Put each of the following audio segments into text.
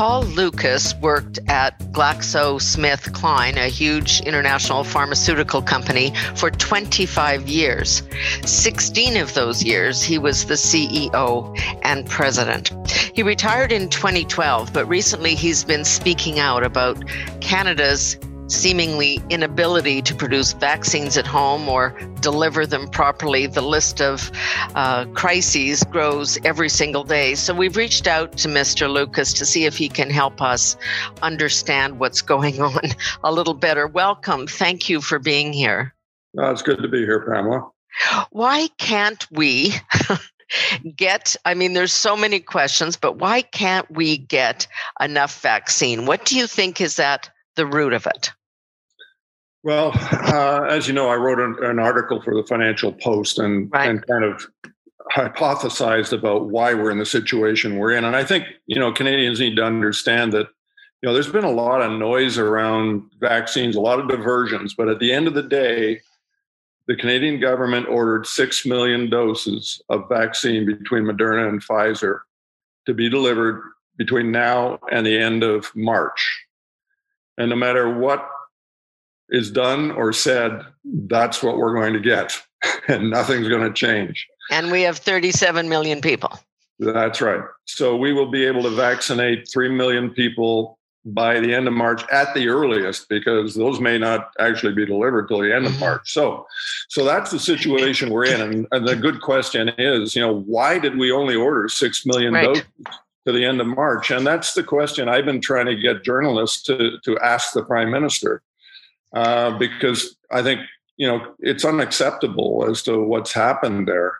Paul Lucas worked at GlaxoSmithKline, a huge international pharmaceutical company, for 25 years. 16 of those years, he was the CEO and president. He retired in 2012, but recently he's been speaking out about Canada's seemingly inability to produce vaccines at home or deliver them properly. The list of uh, crises grows every single day. So we've reached out to Mr. Lucas to see if he can help us understand what's going on a little better. Welcome. Thank you for being here. Uh, it's good to be here, Pamela. Why can't we? get i mean there's so many questions but why can't we get enough vaccine what do you think is at the root of it well, uh, as you know, I wrote an, an, article for the Financial Post and, right. and kind of hypothesized about why we're in the situation we're in. And I think, you know, Canadians need to understand that, you know, there's been a lot of noise around vaccines, a lot of diversions, but at the end of the day, the Canadian government ordered 6 million doses of vaccine between Moderna and Pfizer to be delivered between now and the end of March. And no matter what is done or said, that's what we're going to get, and nothing's going to change. And we have 37 million people. That's right. So we will be able to vaccinate 3 million people by the end of March at the earliest because those may not actually be delivered till the end of mm-hmm. March. So so that's the situation we're in and, and the good question is, you know, why did we only order 6 million right. doses to the end of March? And that's the question I've been trying to get journalists to to ask the prime minister uh, because I think you know it's unacceptable as to what's happened there.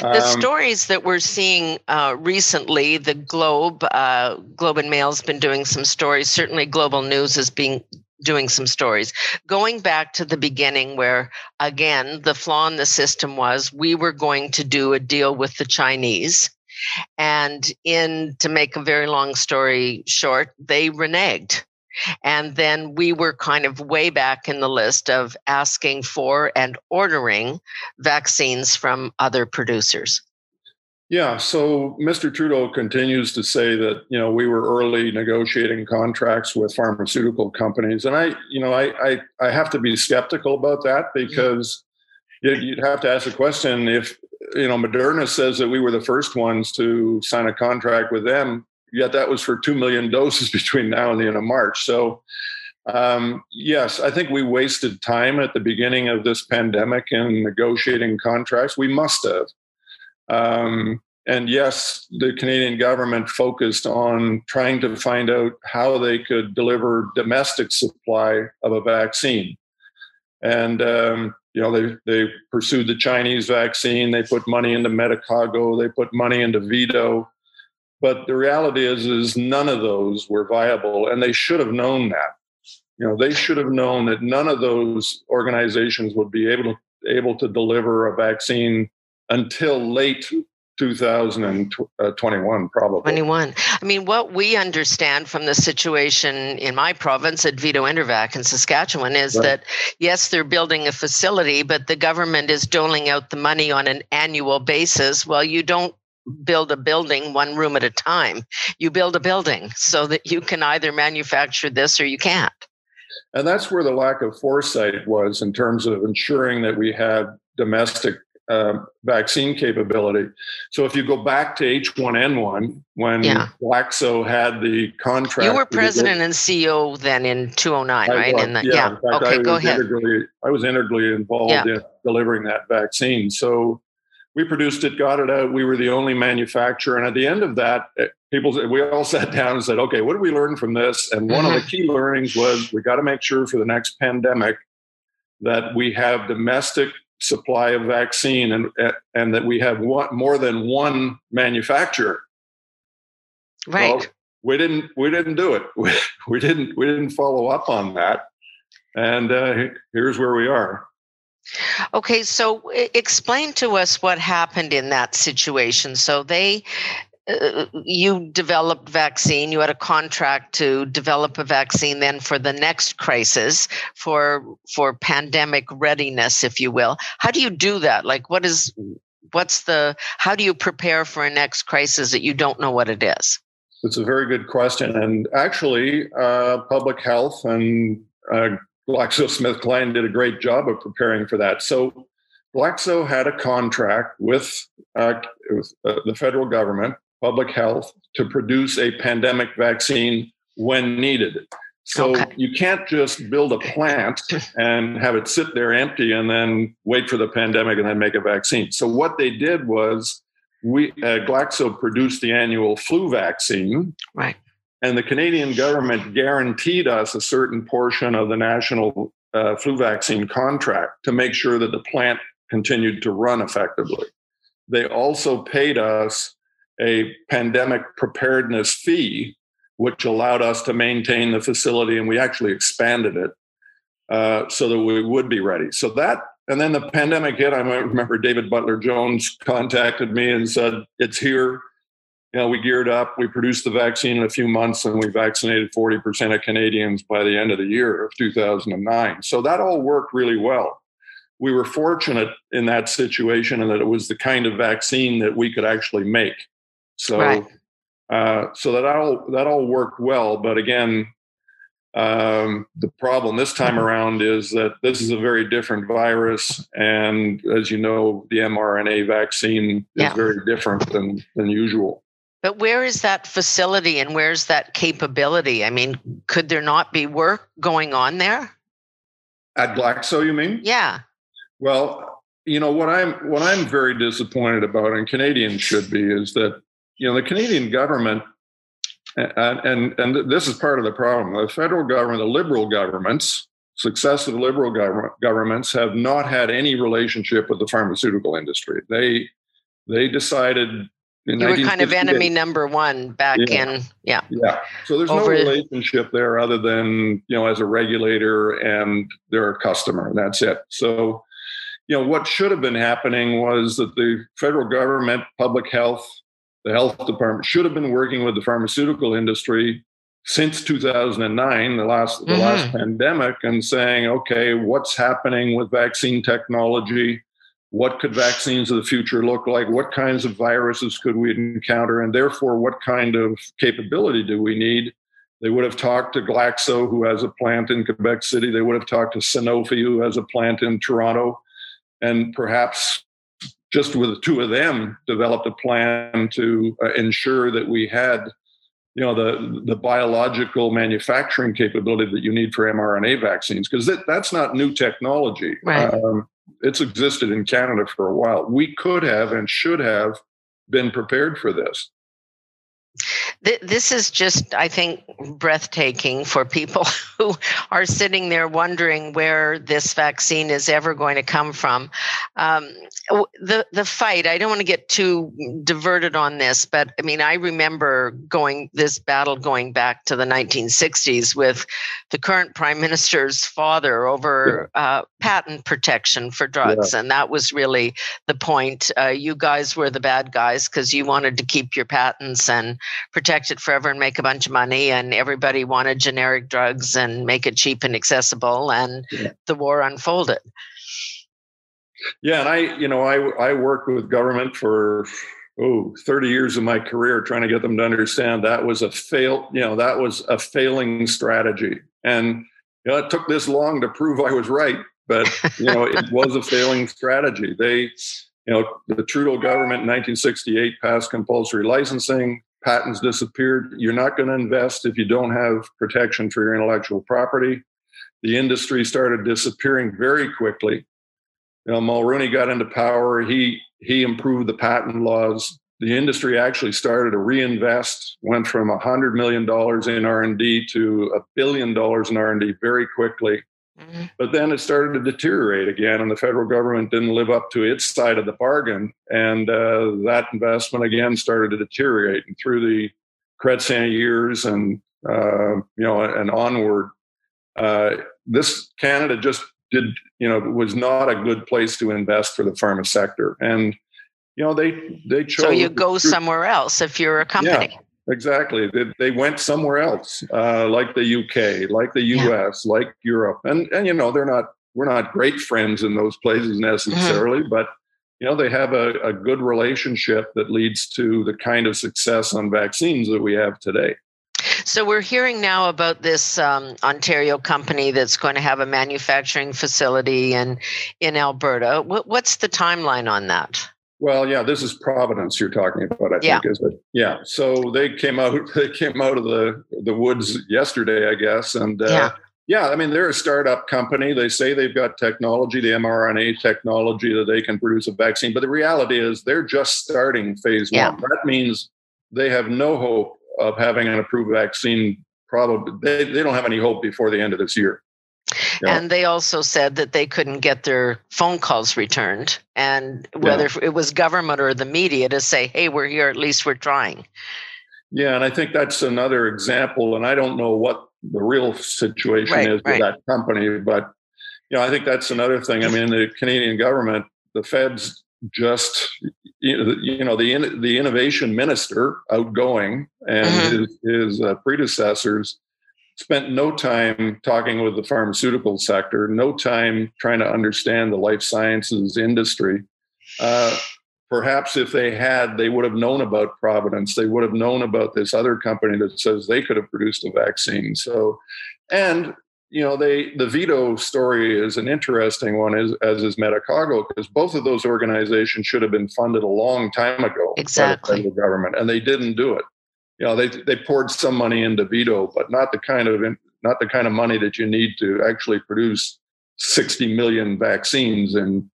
The um, stories that we're seeing uh, recently, the Globe, uh, Globe and Mail's been doing some stories. Certainly, Global News is being doing some stories. Going back to the beginning, where again the flaw in the system was we were going to do a deal with the Chinese, and in to make a very long story short, they reneged and then we were kind of way back in the list of asking for and ordering vaccines from other producers. Yeah, so Mr. Trudeau continues to say that you know we were early negotiating contracts with pharmaceutical companies, and I, you know, I I, I have to be skeptical about that mm-hmm. because you'd have to ask the question if you know Moderna says that we were the first ones to sign a contract with them yet that was for 2 million doses between now and the end of March. So, um, yes, I think we wasted time at the beginning of this pandemic in negotiating contracts. We must have. Um, and yes, the Canadian government focused on trying to find out how they could deliver domestic supply of a vaccine. And um, you know, they they pursued the Chinese vaccine. They put money into Medicago. They put money into VIDO. But the reality is, is none of those were viable, and they should have known that. You know, they should have known that none of those organizations would be able to able to deliver a vaccine until late 2021 probably 21 i mean what we understand from the situation in my province at VIDO-InterVac in saskatchewan is right. that yes they're building a facility but the government is doling out the money on an annual basis well you don't build a building one room at a time. You build a building so that you can either manufacture this or you can't. And that's where the lack of foresight was in terms of ensuring that we had domestic uh, vaccine capability. So if you go back to H1N1, when yeah. Glaxo had the contract, you were president and CEO then in 209, right? Was, the, yeah. yeah. Fact, okay, go ahead. I was integrally involved yeah. in delivering that vaccine. So we produced it, got it out. We were the only manufacturer. And at the end of that, eh, people, we all sat down and said, okay, what did we learn from this? And one mm-hmm. of the key learnings was we got to make sure for the next pandemic that we have domestic supply of vaccine and, eh, and that we have one, more than one manufacturer. Right. Well, we didn't, we didn't do it. We, we didn't, we didn't follow up on that. And uh, here's where we are. Okay, so explain to us what happened in that situation. So they uh, you developed vaccine you had a contract to develop a vaccine then for the next crisis for for pandemic readiness if you will how do you do that like what is what's the how do you prepare for a next crisis that you don't know what it is it's a very good question. And actually, uh, public health and uh, GlaxoSmithKline did a great job of preparing for that. So, Glaxo had a contract with, uh, with uh, the federal government, public health, to produce a pandemic vaccine when needed. So okay. you can't just build a plant and have it sit there empty and then wait for the pandemic and then make a vaccine. So what they did was we uh, Glaxo produced the annual flu vaccine. Right. And the Canadian government guaranteed us a certain portion of the national uh, flu vaccine contract to make sure that the plant continued to run effectively. They also paid us a pandemic preparedness fee, which allowed us to maintain the facility, and we actually expanded it uh, so that we would be ready. So that and then the pandemic hit. I remember David Butler Jones contacted me and said, It's here. You know, we geared up, we produced the vaccine in a few months, and we vaccinated 40% of Canadians by the end of the year of 2009. So that all worked really well. We were fortunate in that situation and that it was the kind of vaccine that we could actually make. So, right. uh, so that all that all worked well. But again, um, the problem this time around is that this is a very different virus, and as you know, the mRNA vaccine is yeah. very different than than usual. But where is that facility and where's that capability? I mean, could there not be work going on there? At Glaxo, you mean? Yeah. Well, you know what I'm what I'm very disappointed about, and Canadians should be, is that you know the Canadian government and, and, and this is part of the problem. The federal government, the liberal governments, successive liberal government, governments have not had any relationship with the pharmaceutical industry. They they decided you were kind of enemy number one back yeah. in yeah. Yeah. So there's Over, no relationship there other than you know as a regulator and they're a customer that's it. So you know what should have been happening was that the federal government public health the health department should have been working with the pharmaceutical industry since 2009 the last mm-hmm. the last pandemic and saying okay what's happening with vaccine technology what could vaccines of the future look like? What kinds of viruses could we encounter? And therefore what kind of capability do we need? They would have talked to glaxo who has a plant in quebec city. They would have talked to sanofi who has a plant in toronto. And perhaps just with the two of them, developed a plan to uh, ensure that we had, you know, the the biological manufacturing capability that you need for mRNA vaccines, because that, that's not new technology. Right. Um, it's existed in Canada for a while. We could have and should have been prepared for this this is just, I think, breathtaking for people who are sitting there wondering where this vaccine is ever going to come from. Um, the the fight. I don't want to get too diverted on this, but I mean, I remember going this battle going back to the 1960s with the current prime minister's father over uh, patent protection for drugs, yeah. and that was really the point. Uh, you guys were the bad guys because you wanted to keep your patents and protect it forever and make a bunch of money and everybody wanted generic drugs and make it cheap and accessible and yeah. the war unfolded. Yeah and i you know i i worked with government for oh 30 years of my career trying to get them to understand that was a fail you know that was a failing strategy. And you know, it took this long to prove i was right but you know it was a failing strategy. They you know the trudeau government in 1968 passed compulsory licensing patents disappeared. You're not going to invest if you don't have protection for your intellectual property. The industry started disappearing very quickly. You know, Mulroney got into power. He he improved the patent laws. The industry actually started to reinvest. Went from hundred million dollars in R and D to a billion dollars in R and D very quickly. Mm-hmm. But then it started to deteriorate again, and the federal government didn't live up to its side of the bargain. And uh, that investment again started to deteriorate. And through the Chrétien years and, uh, you know, and onward, uh, this Canada just did, you know, was not a good place to invest for the pharma sector. And, you know, they, they chose. So you go somewhere else if you're a company. Yeah. Exactly. They, they went somewhere else, uh, like the UK, like the US, yeah. like Europe. And, and, you know, they're not, we're not great friends in those places necessarily, mm-hmm. but you know, they have a, a good relationship that leads to the kind of success on vaccines that we have today. So we're hearing now about this um, Ontario company that's going to have a manufacturing facility in in Alberta. What, what's the timeline on that? Well, yeah, this is Providence you're talking about. I yeah. think is it? Yeah. So they came out. They came out of the the woods yesterday, I guess, and uh, yeah. Yeah, I mean, they're a startup company. They say they've got technology, the mRNA technology that they can produce a vaccine. But the reality is they're just starting phase yeah. one. That means they have no hope of having an approved vaccine. Probably they, they don't have any hope before the end of this year. Yeah. And they also said that they couldn't get their phone calls returned. And whether yeah. it was government or the media to say, hey, we're here, at least we're trying. Yeah, and I think that's another example. And I don't know what the real situation right, is with that company. But you know, I think that's another thing. I mean, the Canadian government, the feds just you know the the innovation minister outgoing and mm-hmm. his, his uh, predecessors spent no time talking with the pharmaceutical sector no time trying to understand the life sciences industry uh, perhaps if they had, they would have known about Providence. They would have known about this other company that says they could have produced a vaccine. So, and you know, they the VIDO story is an interesting one, as as is Medicago, because both of those organizations should have been funded a long time ago exactly. by the federal government, and they didn't do it. You know, they they poured some money into VIDO, but not the kind of not the kind of money that you need to actually produce 60 million vaccines in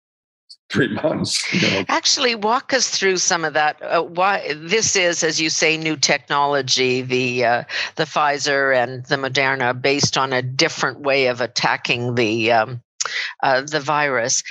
three months. You know. Actually, walk us through some of that. Uh, why this is, as you say, new technology. The uh, the Pfizer and the Moderna, based on a different way of attacking the um, uh, the virus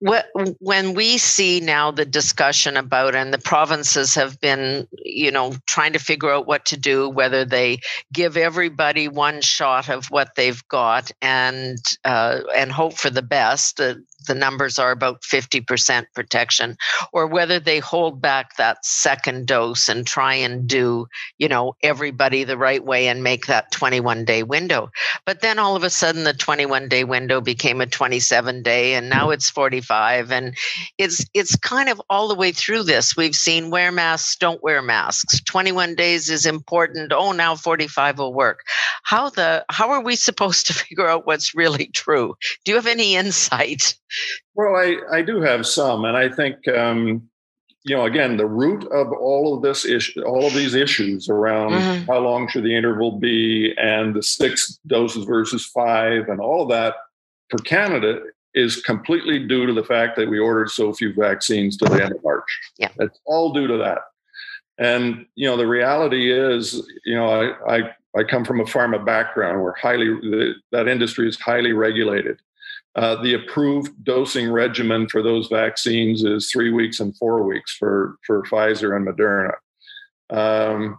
when we see now the discussion about and the provinces have been you know trying to figure out what to do whether they give everybody one shot of what they've got and uh, and hope for the best uh, the numbers are about 50% protection or whether they hold back that second dose and try and do you know everybody the right way and make that 21 day window. But then all of a sudden the 21 day window became a 27 day and now mm-hmm. it's 45 and it's it's kind of all the way through this. We've seen wear masks don't wear masks. 21 days is important. Oh now 45 will work. How the how are we supposed to figure out what's really true? Do you have any insight well, I, I do have some, and I think um, you know again the root of all of this issue, all of these issues around mm-hmm. how long should the interval be, and the six doses versus five, and all of that for Canada is completely due to the fact that we ordered so few vaccines to the end of March. Yeah, it's all due to that. And you know the reality is, you know, I I, I come from a pharma background where highly the, that industry is highly regulated uh, the approved dosing regimen for those vaccines is three weeks and four weeks for, for Pfizer and Moderna. Um,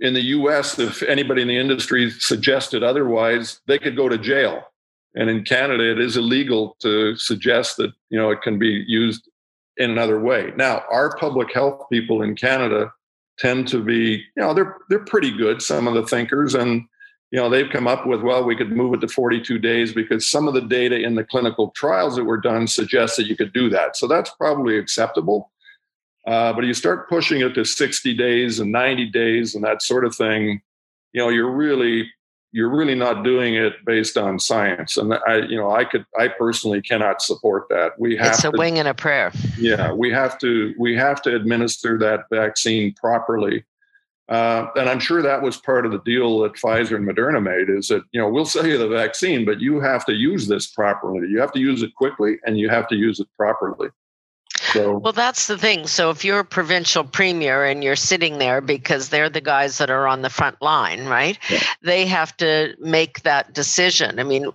in the US, if anybody in the industry suggested otherwise, they could go to jail. And in Canada, it is illegal to suggest that you know it can be used in another way. Now, our public health people in Canada tend to be, you know, they're they're pretty good. Some of the thinkers, and you know they've come up with well we could move it to 42 days because some of the data in the clinical trials that were done suggests that you could do that. So that's probably acceptable. Uh, but you start pushing it to 60 days and 90 days and that sort of thing you know you're really you're really not doing it based on science. And i you know i could i personally cannot support that. We have it's a to, wing and a prayer. Yeah we have to we have to administer that vaccine properly uh, and I'm sure that was part of the deal that Pfizer and Moderna made is that, you know, we'll sell you the vaccine, but you have to use this properly. You have to use it quickly and you have to use it properly. So, well, that's the thing. So if you're a provincial premier and you're sitting there because they're the guys that are on the front line, right? Yeah. They have to make that decision. I mean,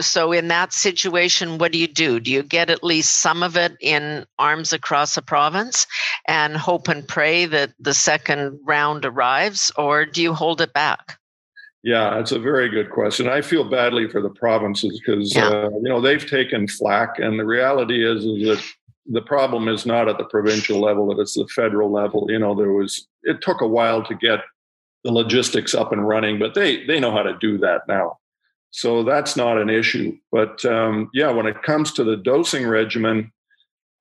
so in that situation what do you do? Do you get at least some of it in arms across a province and hope and pray that the second round arrives or do you hold it back? Yeah it's a very good question. I feel badly for the provinces because yeah. uh, you know they've taken flack and the reality is, is that the problem is not at the provincial level it's the federal level. You know there was it took a while to get the logistics up and running but they they know how to do that now so that's not an issue. But um, yeah, when it comes to the dosing regimen,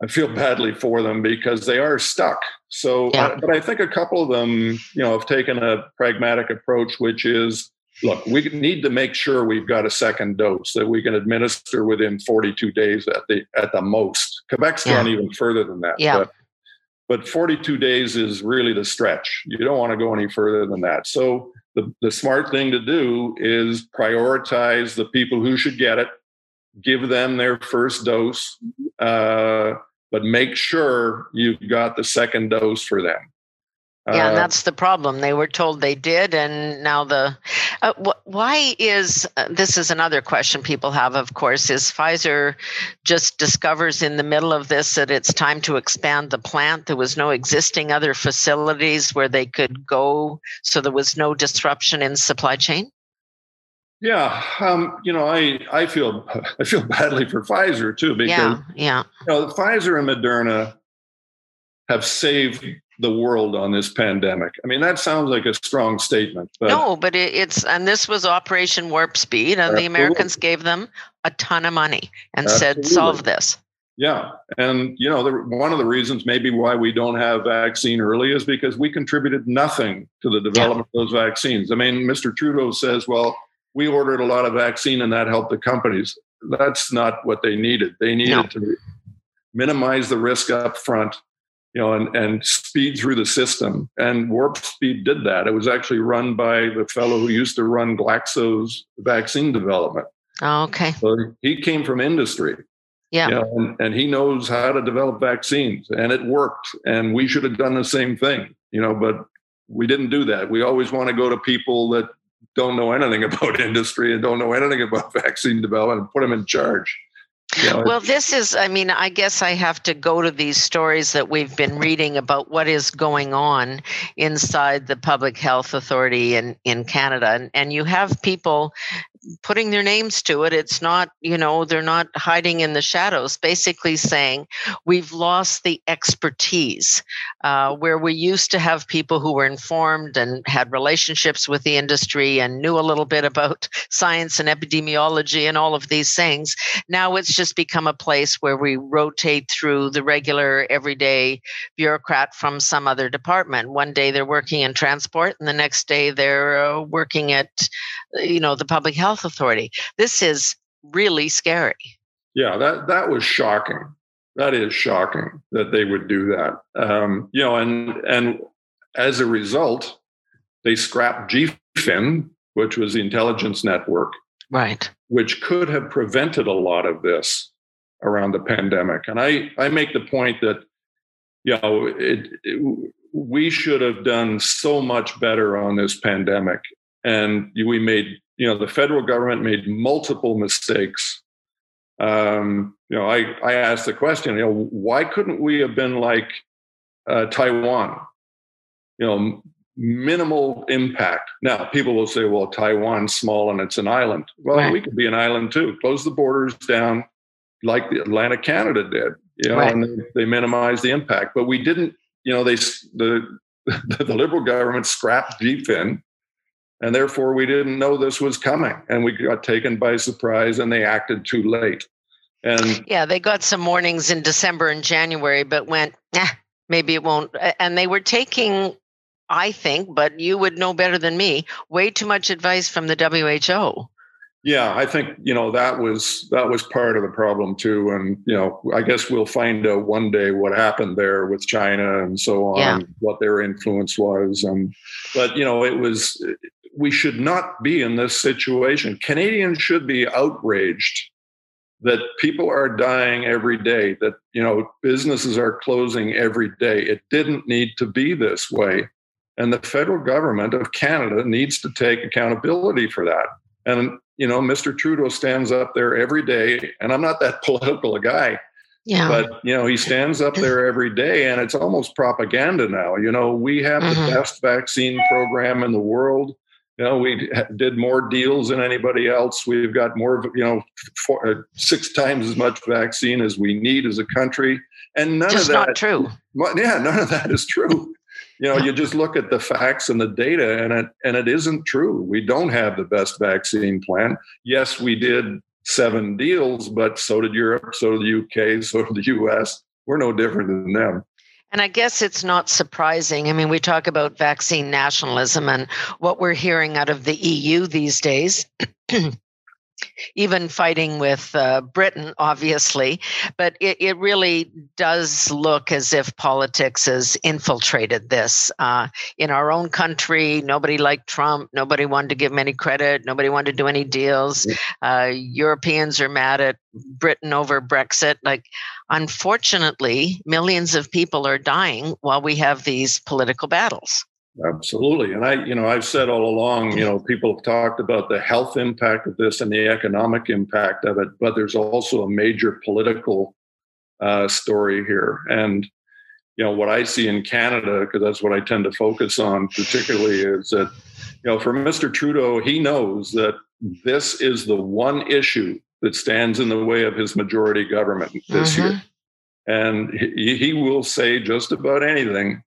I feel badly for them because they are stuck. So, yeah. but I think a couple of them, you know, have taken a pragmatic approach, which is, look, we need to make sure we've got a second dose that we can administer within 42 days at the at the most. Quebec's yeah. gone even further than that. Yeah. But, but 42 days is really the stretch. You don't want to go any further than that. So the, the smart thing to do is prioritize the people who should get it, give them their first dose. Uh, but make sure you've got the second dose for them. Yeah, and uh, that's the problem. They were told they did, and now the. Uh, wh- why is uh, this is another question people have, of course, is Pfizer just discovers in the middle of this that it's time to expand the plant? There was no existing other facilities where they could go, so there was no disruption in supply chain? Yeah, um, you know, I I feel I feel badly for Pfizer too because yeah, yeah. You know, Pfizer and Moderna have saved the world on this pandemic. I mean, that sounds like a strong statement, but no, but it, it's and this was Operation Warp Speed, and absolutely. the Americans gave them a ton of money and absolutely. said, "Solve this." Yeah, and you know, the, one of the reasons maybe why we don't have vaccine early is because we contributed nothing to the development yeah. of those vaccines. I mean, Mr. Trudeau says, "Well." we ordered a lot of vaccine and that helped the companies. That's not what they needed. They needed no. to minimize the risk up front, you know, and, and speed through the system. And Warp Speed did that. It was actually run by the fellow who used to run Glaxo's vaccine development. Oh, okay. So he came from industry. Yeah. You know, and, and he knows how to develop vaccines and it worked. And we should have done the same thing, you know, but we didn't do that. We always want to go to people that don't know anything about industry and don't know anything about vaccine development and put them in charge. Well, this is, I mean, I guess I have to go to these stories that we've been reading about what is going on inside the Public Health Authority in, in Canada. And, and you have people putting their names to it. It's not, you know, they're not hiding in the shadows, basically saying we've lost the expertise uh, where we used to have people who were informed and had relationships with the industry and knew a little bit about science and epidemiology and all of these things. Now it's just become a place where we rotate through the regular, everyday bureaucrat from some other department. One day they're working in transport, and the next day they're uh, working at, you know, the public health Health Authority. This is really scary. Yeah, that that was shocking. That is shocking that they would do that. Um, you know, and and as a result, they scrapped GPHIN, which was the intelligence network, right, which could have prevented a lot of this around the pandemic. And I I make the point that you know it, it we should have done so much better on this pandemic and we made you know the federal government made multiple mistakes. Um, you know i i asked the question you know why couldn't we have been like uh, taiwan? You know minimal impact. Now people will say well taiwan's small and it's an island. Well right. we could be an island too. Close the borders down like the atlantic canada did you know right. and they, they minimized the impact. But we didn't you know they the the liberal government scrapped GPHIN and therefore we didn't know this was coming and we got taken by surprise and they acted too late and yeah they got some warnings in december and january but went eh, maybe it won't and they were taking i think but you would know better than me way too much advice from the WHO yeah i think you know that was that was part of the problem too and you know i guess we'll find out one day what happened there with china and so on yeah. what their influence was and but you know it was we should not be in this situation. Canadians should be outraged that people are dying every day, that you know businesses are closing every day. It didn't need to be this way. And the federal government of Canada needs to take accountability for that. And you know, Mr. Trudeau stands up there every day, and I'm not that political a guy, yeah. But you know, he stands up there every day, and it's almost propaganda now. You know, we have mm-hmm. the best vaccine program in the world you know, we did more deals than anybody else. We've got more, you know, four, uh, six times as much vaccine as we need as a country, and none just of that. Not true. Yeah, none of that is true. You know, you just look at the facts and the data, and it and it isn't true. We don't have the best vaccine plan. Yes, we did seven deals, but so did Europe, so did the UK, so did the US. we're no different than them. And I guess it's not surprising. I mean, we talk about vaccine nationalism and what we're hearing out of the EU these days. even fighting with uh, Britain, obviously, but it, it, really does look as if politics has infiltrated this. Uh, in our own country, nobody liked Trump. Nobody wanted to give him any credit. Nobody wanted to do any deals. Uh, Europeans are mad at Britain over Brexit. Like, unfortunately, millions of people are dying while we have these political battles. Absolutely. And I, you know, I've said all along, you know, people have talked about the health impact of this and the economic impact of it, but there's also a major political uh, story here. And, you know, what I see in Canada, because that's what I tend to focus on particularly, is that, you know, for Mr. Trudeau, he knows that this is the one issue that stands in the way of his majority government this mm-hmm. year. And he, he will say just about anything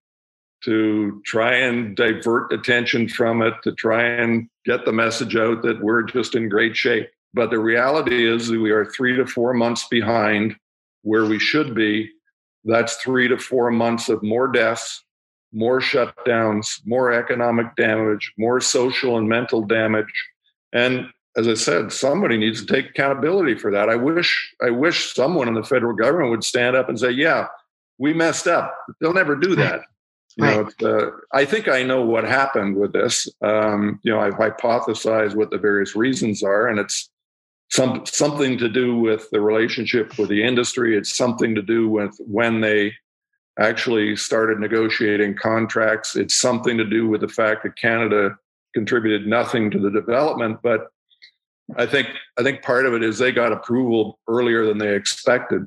to try and divert attention from it, to try and get the message out that we're just in great shape. But the reality is that we are three to four months behind where we should be. That's three to four months of more deaths, more shutdowns, more economic damage, more social and mental damage. And as I said, somebody needs to take accountability for that. I wish I wish someone in the federal government would stand up and say, "Yeah, we messed up." They'll never do that. You right. know, uh, I think I know what happened with this. Um, you know, I've hypothesized what the various reasons are, and it's some something to do with the relationship with the industry. It's something to do with when they actually started negotiating contracts. It's something to do with the fact that Canada contributed nothing to the development. But I think I think part of it is they got approval earlier than they expected,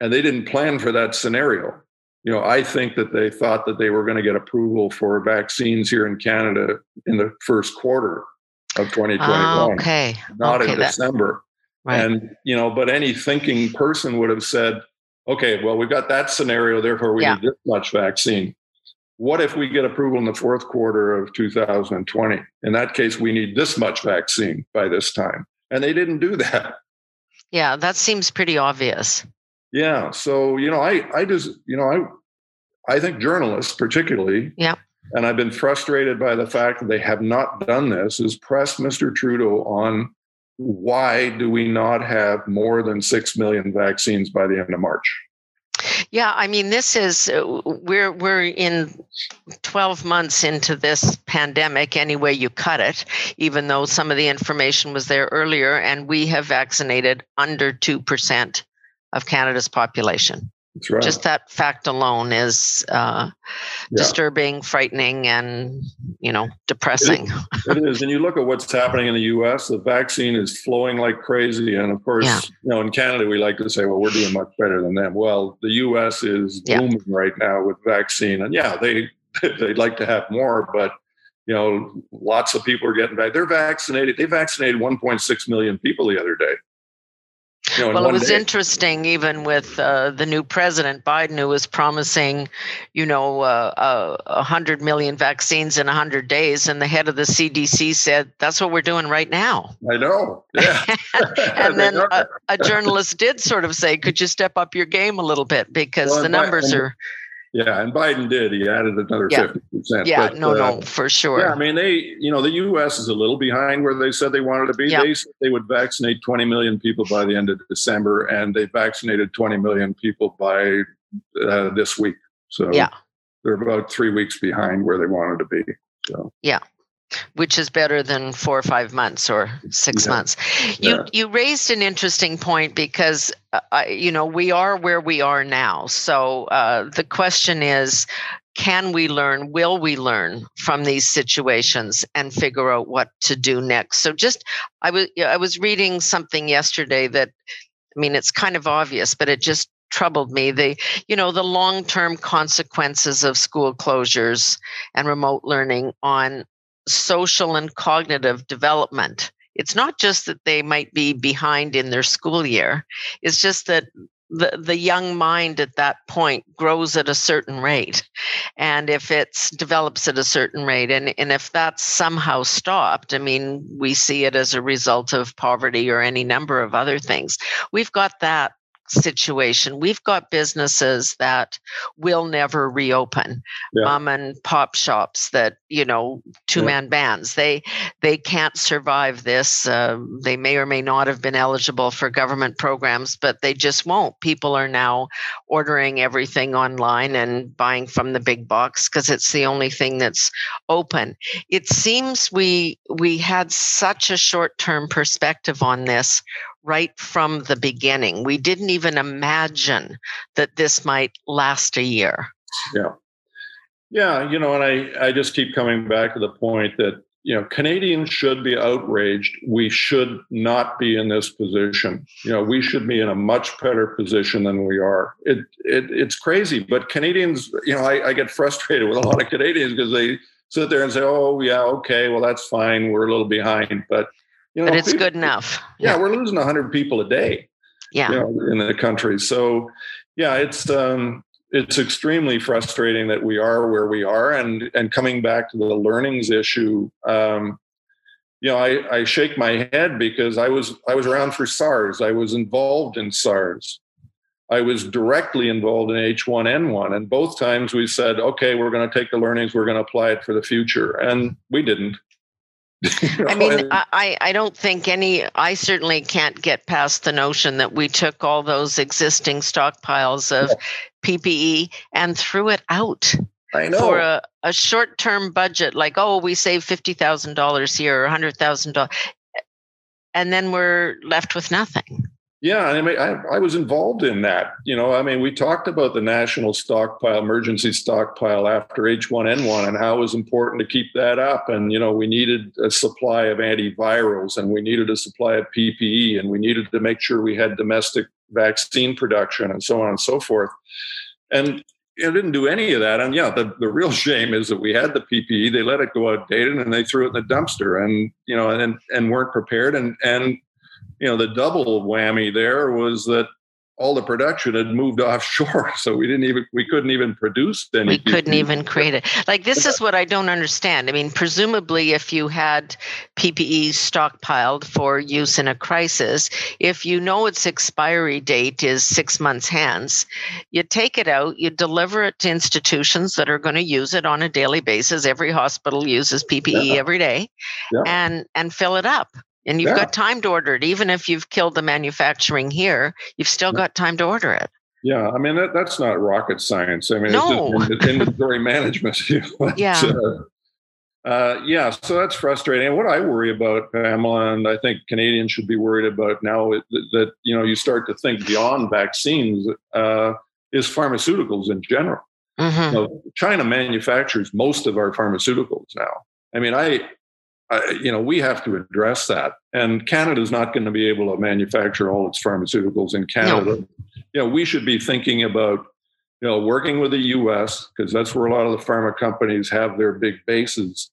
and they didn't plan for that scenario you know, I think that they thought that they were going to get approval for vaccines here in Canada in the first quarter of 2021. Ah, okay. Not okay, in that, December. Right. And, you know, but any thinking person would have said, okay, well, we've got that scenario, therefore we yeah. need this much vaccine. What if we get approval in the fourth quarter of 2020? In that case, we need this much vaccine by this time. And they didn't do that. Yeah, that seems pretty obvious. Yeah. So, you know, I, I just, you know, I, I think journalists particularly, yeah. and I've been frustrated by the fact that they have not done this, is press Mr. Trudeau on why do we not have more than 6 million vaccines by the end of March? Yeah, I mean, this is uh, we're we're in 12 months into this pandemic, any way you cut it. Even though some of the information was there earlier, and we have vaccinated under two percent of Canada's population. That's right. Just that fact alone is uh, yeah. disturbing, frightening, and you know, depressing. It is. it is. And you look at what's happening in the U.S. The vaccine is flowing like crazy, and of course, yeah. you know, in Canada, we like to say, "Well, we're doing much better than them." Well, the U.S. is booming right now with vaccine, and yeah, they they'd like to have more, but you know, lots of people are getting back. They're vaccinated. They vaccinated 1.6 million people the other day. You know, well, it was day. interesting, even with uh, the new president Biden, who was promising, you know, uh, uh, a uh, hundred million vaccines in hundred days, and the head of the CDC said that's what we're doing right now. I know. Yeah. and then a, a, journalist did sort of say, "Could you step up your game a little bit because well, the numbers are." Yeah, and Biden did. He added another fifty yeah. percent. Yeah, but, no, uh, no, for sure. Yeah, I mean, they, you know, the U.S. is a little behind where they said they wanted to be. Yeah. They said they would vaccinate twenty million people by the end of December, and they vaccinated twenty million people by uh, this week. So yeah, they're about three weeks behind where they wanted to be. So yeah, which is better than four or five months or six yeah. months. You yeah. you raised an interesting point because uh, you know we are where we are now. So uh, the question is, can we learn? Will we learn from these situations and figure out what to do next? So just I was I was reading something yesterday that I mean it's kind of obvious, but it just troubled me the you know the long term consequences of school closures and remote learning on social and cognitive development. It's not just that they might be behind in their school year, it's just that the, the young mind at that point grows at a certain rate. And if it develops at a certain rate, and, and if that's somehow stopped, I mean, we see it as a result of poverty or any number of other things. We've got that situation. We've got businesses that will never reopen, yeah. mom and pop shops that you know two man yeah. bands. They they can't survive this. Uh, they may or may not have been eligible for government programs, but they just won't. People are now ordering everything online and buying from the big box because it's the only thing that's open. It seems we we had such a short term perspective on this right from the beginning. We didn't even imagine that this might last a year. Yeah. Yeah, you know, and I, I just keep coming back to the point that, you know, Canadians should be outraged. We should not be in this position. You know, we should be in a much better position than we are. It, it it's crazy, but Canadians, you know, I, I get frustrated with a lot of Canadians because they sit there and say, "Oh, yeah, okay, well, that's fine. We're a little behind," but you know, but it's people, good enough. Yeah, yeah, we're losing 100 people a day. Yeah, you know, in the country. So, yeah, it's um, it's extremely frustrating that we are where we are, and and coming back to the learnings issue. Um, you know, I, I shake my head because I was I was around for SARS. I was involved in SARS. I was directly involved in H1N1, and both times we said, "Okay, we're going to take the learnings, we're going to apply it for the future," and we didn't. I mean, I, I don't think any, I certainly can't get past the notion that we took all those existing stockpiles of yeah. PPE and threw it out. I know. For a, a short term budget, like, oh, we save $50,000 here or $100,000. And then we're left with nothing. Yeah, I mean, I, I, was involved in that. You know, I mean, we talked about the national stockpile, emergency stockpile after H1N1, and how it was important to keep that up. And you know, we needed a supply of antivirals, and we needed a supply of PPE, and we needed to make sure we had domestic vaccine production, and so on and so forth. And it didn't do any of that. And yeah, the, the real shame is that we had the PPE, they let it go outdated, and they threw it in the dumpster, and you know, and and weren't prepared, and and you know, the double whammy there was that all the production had moved offshore so we didn't even we couldn't even produce any we couldn't even create it. Like this is what i don't understand. I mean presumably if you had ppe stockpiled for use in a crisis if you know its expiry date is six months hence you take it out you deliver it to institutions that are going to use it on a daily basis. Every hospital uses ppe yeah. every day yeah. and and fill it up and you've yeah. got time to order it. Even if you've killed the manufacturing here, you've still got time to order it. Yeah, I mean that, that's not rocket science. I mean, no. it's just inventory management. yeah. Uh, uh, yeah, so that's frustrating. And what I worry about, Pamela, and I think Canadians should be worried about now that, that you know you start to think beyond vaccines uh, is pharmaceuticals in general. Mm-hmm. Know, China manufactures most of our pharmaceuticals now. I mean, I you know, we have to address that. And Canada is not going to be able to manufacture all its pharmaceuticals in Canada. No. You know, we should be thinking about, you know, working with the U.S. because that's where a lot of the pharma companies have their big bases.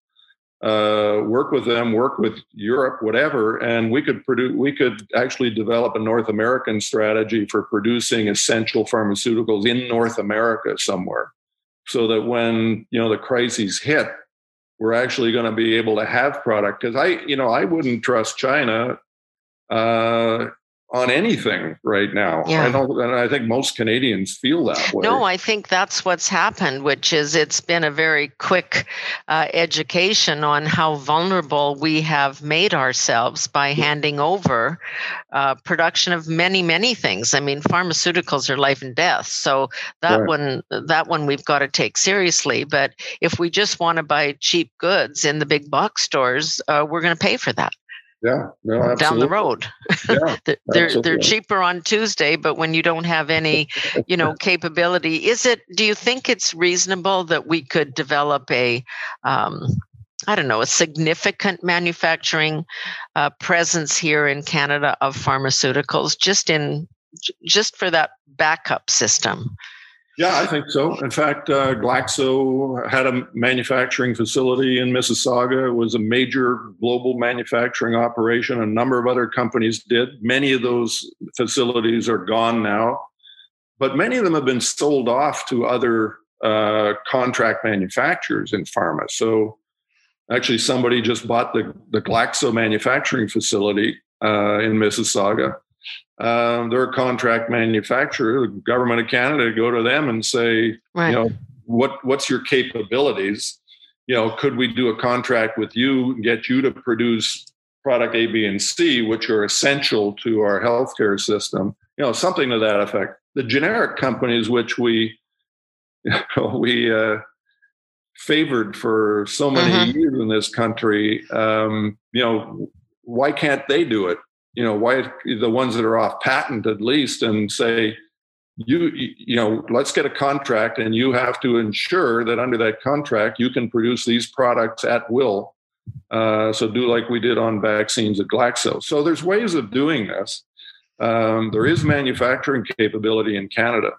Uh, work with them, work with Europe, whatever, and we could produce. We could actually develop a North American strategy for producing essential pharmaceuticals in North America somewhere, so that when you know the crises hit, we're actually going to be able to have product because i you know i wouldn't trust china uh, on anything right now. Yeah. I don't, and I think most Canadians feel that way. No, I think that's what's happened, which is it's been a very quick uh, education on how vulnerable we have made ourselves by handing over uh, production of many, many things. I mean, pharmaceuticals are life and death, so that right. one, that one we've got to take seriously. But if we just want to buy cheap goods in the big box stores, uh, we're going to pay for that yeah, no, down the road. Yeah, they're they're cheaper on Tuesday, but when you don't have any, you know, capability, is it? Do you think it's reasonable that we could develop a, um, I don't know, a significant manufacturing uh, presence here in Canada of pharmaceuticals, just in just for that backup system? Yeah, I think so. In fact, uh, Glaxo had a manufacturing facility in Mississauga. It was a major global manufacturing operation. A number of other companies did. Many of those facilities are gone now, but many of them have been sold off to other uh, contract manufacturers in pharma. So, actually, somebody just bought the, the Glaxo manufacturing facility uh, in Mississauga um, they're a contract manufacturer. The government of Canada go to them and say, right. you know, what what's your capabilities? You know, could we do a contract with you and get you to produce product A, B, and C, which are essential to our healthcare system? You know, something to that effect. The generic companies, which we you know, we uh, favored for so many mm-hmm. years in this country, um, you know, why can't they do it? You know, why the ones that are off patent at least and say, you you know let's get a contract and you have to ensure that under that contract you can produce these products at will. Uh, so do like we did on vaccines at glaxo. So there's ways of doing this. Um, there is manufacturing capability in canada.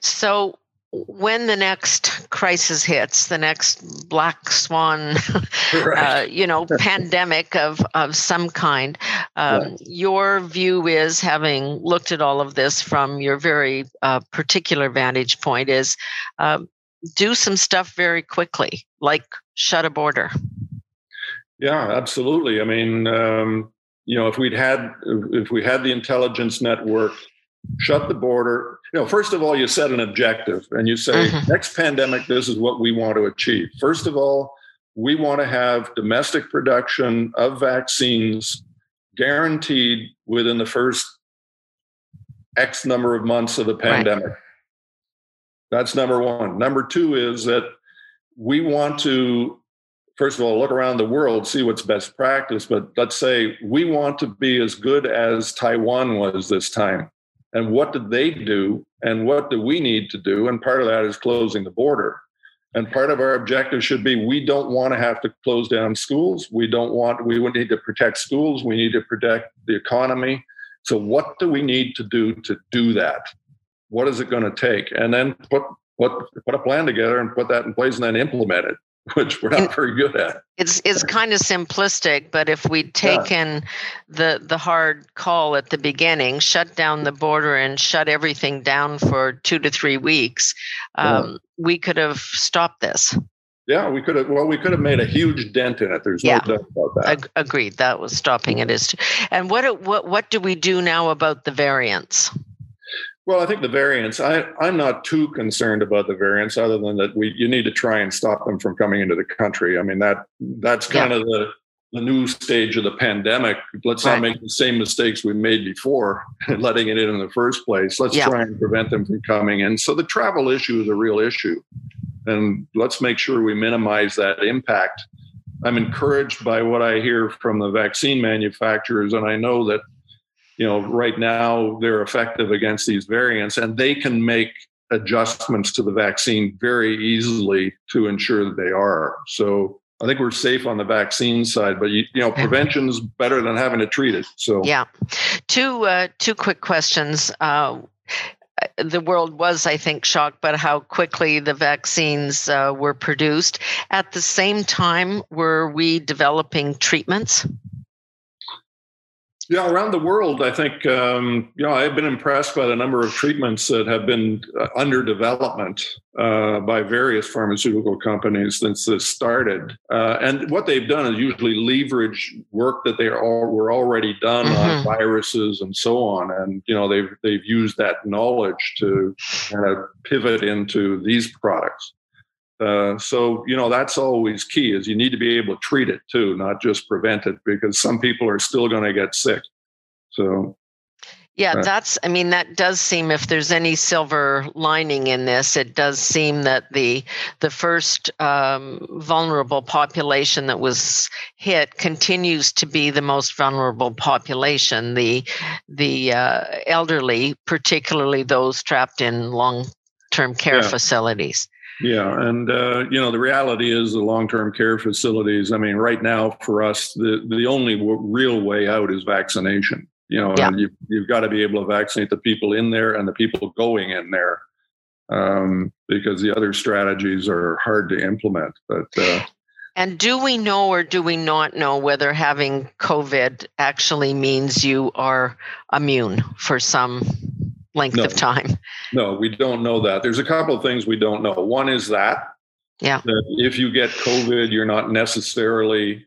So when the next crisis hits, the next black swan, right. uh, you know, pandemic of of some kind, um, right. your view is, having looked at all of this from your very uh, particular vantage point, is um, do some stuff very quickly, like shut a border. Yeah, absolutely. I mean, um, you know, if we'd had if we had the intelligence network shut the border. You know, first of all, you set an objective and you say, mm-hmm. next pandemic, this is what we want to achieve. First of all, we want to have domestic production of vaccines guaranteed within the first X number of months of the pandemic. Right. That's number one. Number two is that we want to, first of all, look around the world, see what's best practice. But let's say we want to be as good as Taiwan was this time and what did they do and what do we need to do and part of that is closing the border. And part of our objective should be we don't want to have to close down schools. We don't want we would need to protect schools. We need to protect the economy. So what do we need to do to do that? What is it going to take? And then put put put a plan together and put that in place and then implement it which we're not very good at. It's it's kind of simplistic, but if we'd taken yeah. the the hard call at the beginning, shut down the border and shut everything down for two to three weeks, um, yeah. we could have stopped this. Yeah, we could have. Well, we could have made a huge dent in it. There's no doubt about that. Ag- agreed. That was stopping it. Is and what what what do we do now about the variants? Well, I think the variants. I, I'm not too concerned about the variants, other than that we you need to try and stop them from coming into the country. I mean that that's kind yeah. of the the new stage of the pandemic. Let's right. not make the same mistakes we made before, letting it in in the first place. Let's yeah. try and prevent them from coming in. So the travel issue is a real issue, and let's make sure we minimize that impact. I'm encouraged by what I hear from the vaccine manufacturers, and I know that you know, right now they're effective against these variants and they can make adjustments to the vaccine very easily to ensure that they are. So I think we're safe on the vaccine side, but you, you know, prevention is better than having to treat it. So yeah, two uh, two quick questions. Uh, the world was, I think, shocked by how quickly the vaccines uh, were produced. At the same time, were we developing treatments? Yeah, around the world, I think um, you know I've been impressed by the number of treatments that have been uh, under development uh, by various pharmaceutical companies since this started. Uh, and what they've done is usually leverage work that they all were already done mm-hmm. on viruses and so on. And you know they've they've used that knowledge to kind of pivot into these products. Uh, so you know that's always key is you need to be able to treat it too not just prevent it because some people are still going to get sick so yeah uh, that's i mean that does seem if there's any silver lining in this it does seem that the the first um, vulnerable population that was hit continues to be the most vulnerable population the the uh, elderly particularly those trapped in long term care yeah. facilities yeah, and uh, you know the reality is the long-term care facilities. I mean, right now for us, the the only w- real way out is vaccination. You know, yeah. you, you've got to be able to vaccinate the people in there and the people going in there, um, because the other strategies are hard to implement. But uh, and do we know or do we not know whether having COVID actually means you are immune for some length no, of time? No, we don't know that. There's a couple of things we don't know. One is that, yeah, that if you get COVID, you're not necessarily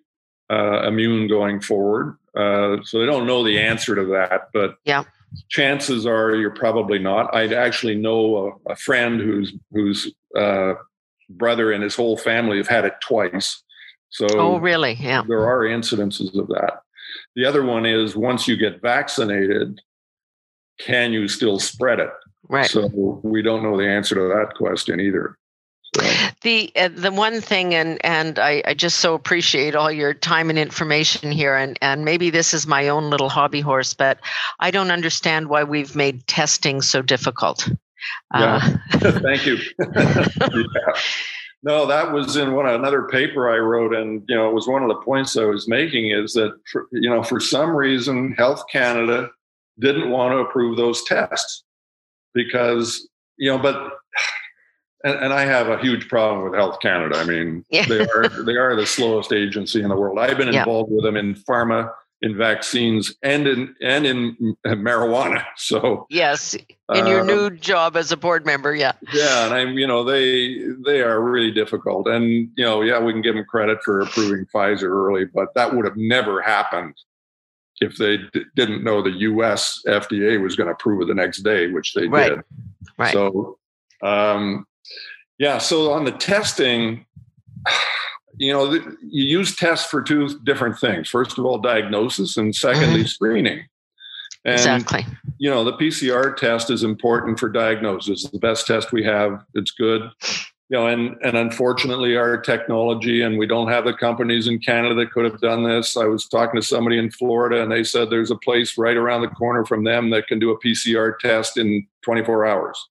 uh, immune going forward. Uh, so they don't know the answer to that. But yeah. chances are you're probably not. I actually know a, a friend whose whose uh, brother and his whole family have had it twice. So oh, really? Yeah. There are incidences of that. The other one is once you get vaccinated, can you still spread it? Right. So we don't know the answer to that question either. The uh, the one thing, and and I, I just so appreciate all your time and information here, and and maybe this is my own little hobby horse, but I don't understand why we've made testing so difficult. Yeah. Uh, Thank you. yeah. No, that was in one another paper I wrote, and you know, it was one of the points I was making is that for, you know, for some reason, Health Canada didn't want to approve those tests because you know, but and, and, I have a huge problem with Health Canada. I mean, yeah. they are they are the slowest agency in the world. I've been involved with them in pharma, in vaccines, and in and in marijuana. So yes, in your uh, new job as a board member, yeah, yeah, and I'm you know they they are really difficult, and you know yeah we can give them credit for approving Pfizer early, but that would have never happened if they d- didn't know the U.S. FDA was going to approve it the next day, which they right. did. Right. So um, yeah. So on the testing, you know, you use tests for two different things. First of all, diagnosis, and secondly, mm-hmm. screening. And, exactly. You know, the PCR test is important for diagnosis. It's the best test we have. It's good. You know, and and unfortunately, our technology and we don't have the companies in Canada that could have done this. I was talking to somebody in Florida, and they said there's a place right around the corner from them that can do a PCR test in 24 hours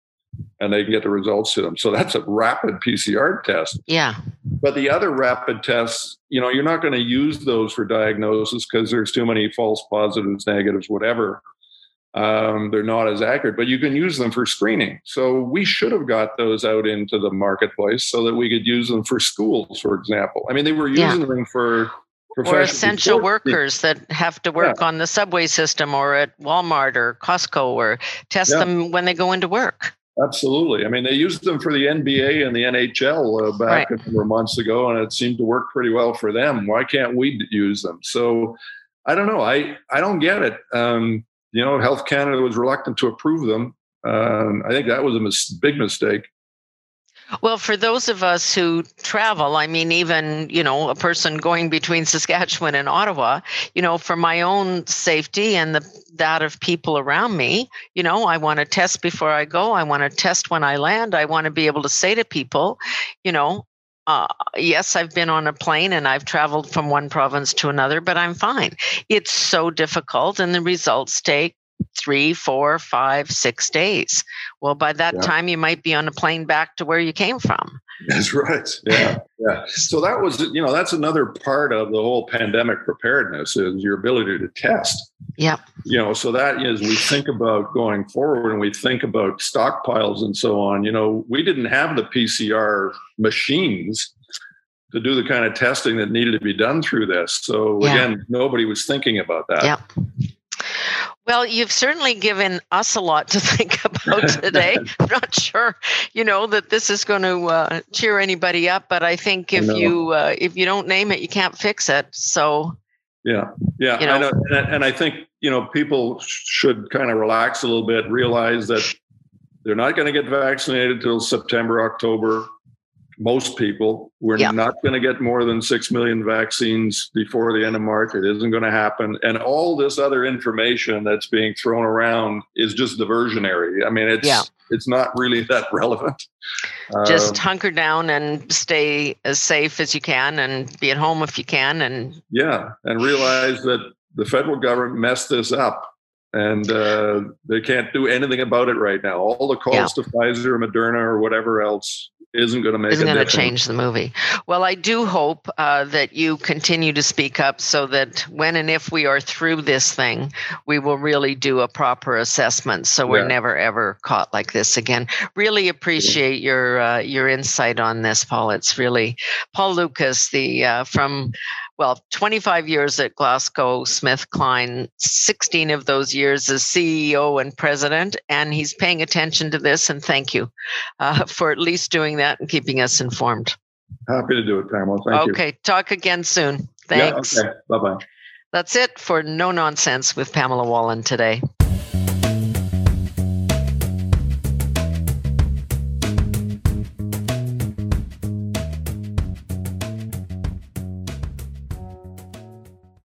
and they can get the results to them. So that's a rapid PCR test. Yeah. But the other rapid tests, you know, you're not going to use those for diagnosis because there's too many false positives, negatives, whatever. Um, they're not as accurate, but you can use them for screening. So we should have got those out into the marketplace so that we could use them for schools, for example. I mean, they were using yeah. them for or essential workers that have to work yeah. on the subway system or at Walmart or Costco or test yeah. them when they go into work. Absolutely. I mean, they used them for the NBA and the NHL uh, back right. a number of months ago, and it seemed to work pretty well for them. Why can't we use them? So I don't know. I, I don't get it. Um, you know, Health Canada was reluctant to approve them. Um, I think that was a mis- big mistake. Well, for those of us who travel, I mean, even, you know, a person going between Saskatchewan and Ottawa, you know, for my own safety and the, that of people around me, you know, I want to test before I go. I want to test when I land. I want to be able to say to people, you know, uh, yes, I've been on a plane and I've traveled from one province to another, but I'm fine. It's so difficult, and the results take three, four, five, six days. Well, by that yeah. time, you might be on a plane back to where you came from. That's right. Yeah. Yeah. So that was, you know, that's another part of the whole pandemic preparedness is your ability to test. Yeah. You know, so that is, we think about going forward and we think about stockpiles and so on. You know, we didn't have the PCR machines to do the kind of testing that needed to be done through this. So yeah. again, nobody was thinking about that. Yeah. Well, you've certainly given us a lot to think about today. I'm not sure, you know, that this is going to uh, cheer anybody up, but I think if I you uh, if you don't name it, you can't fix it. So, yeah, yeah, you know. I know, and, and I think you know people should kind of relax a little bit, realize that they're not going to get vaccinated till September, October most people. We're yeah. not going to get more than 6 million vaccines before the end of March. It isn't going to happen. And all this other information that's being thrown around is just diversionary. I mean, it's yeah. it's not really that relevant. Just uh, hunker down and stay as safe as you can and be at home if you can and Yeah, and realize that the federal government messed this up and uh, they can't do anything about it right now. All the calls yeah. to Pfizer, Moderna, or whatever else isn't going to make isn't going to change the movie. Well, I do hope uh, that you continue to speak up so that when and if we are through this thing, we will really do a proper assessment, so we're yeah. never ever caught like this again. Really appreciate your uh, your insight on this, Paul. It's really Paul Lucas, the uh, from well, 25 years at GlaxoSmithKline, 16 of those years as CEO and president, and he's paying attention to this. And thank you uh, for at least doing that and keeping us informed. Happy to do it, Pamela. Thank okay, you. Okay, talk again soon. Thanks. Yeah, okay. Bye bye. That's it for No Nonsense with Pamela Wallin today.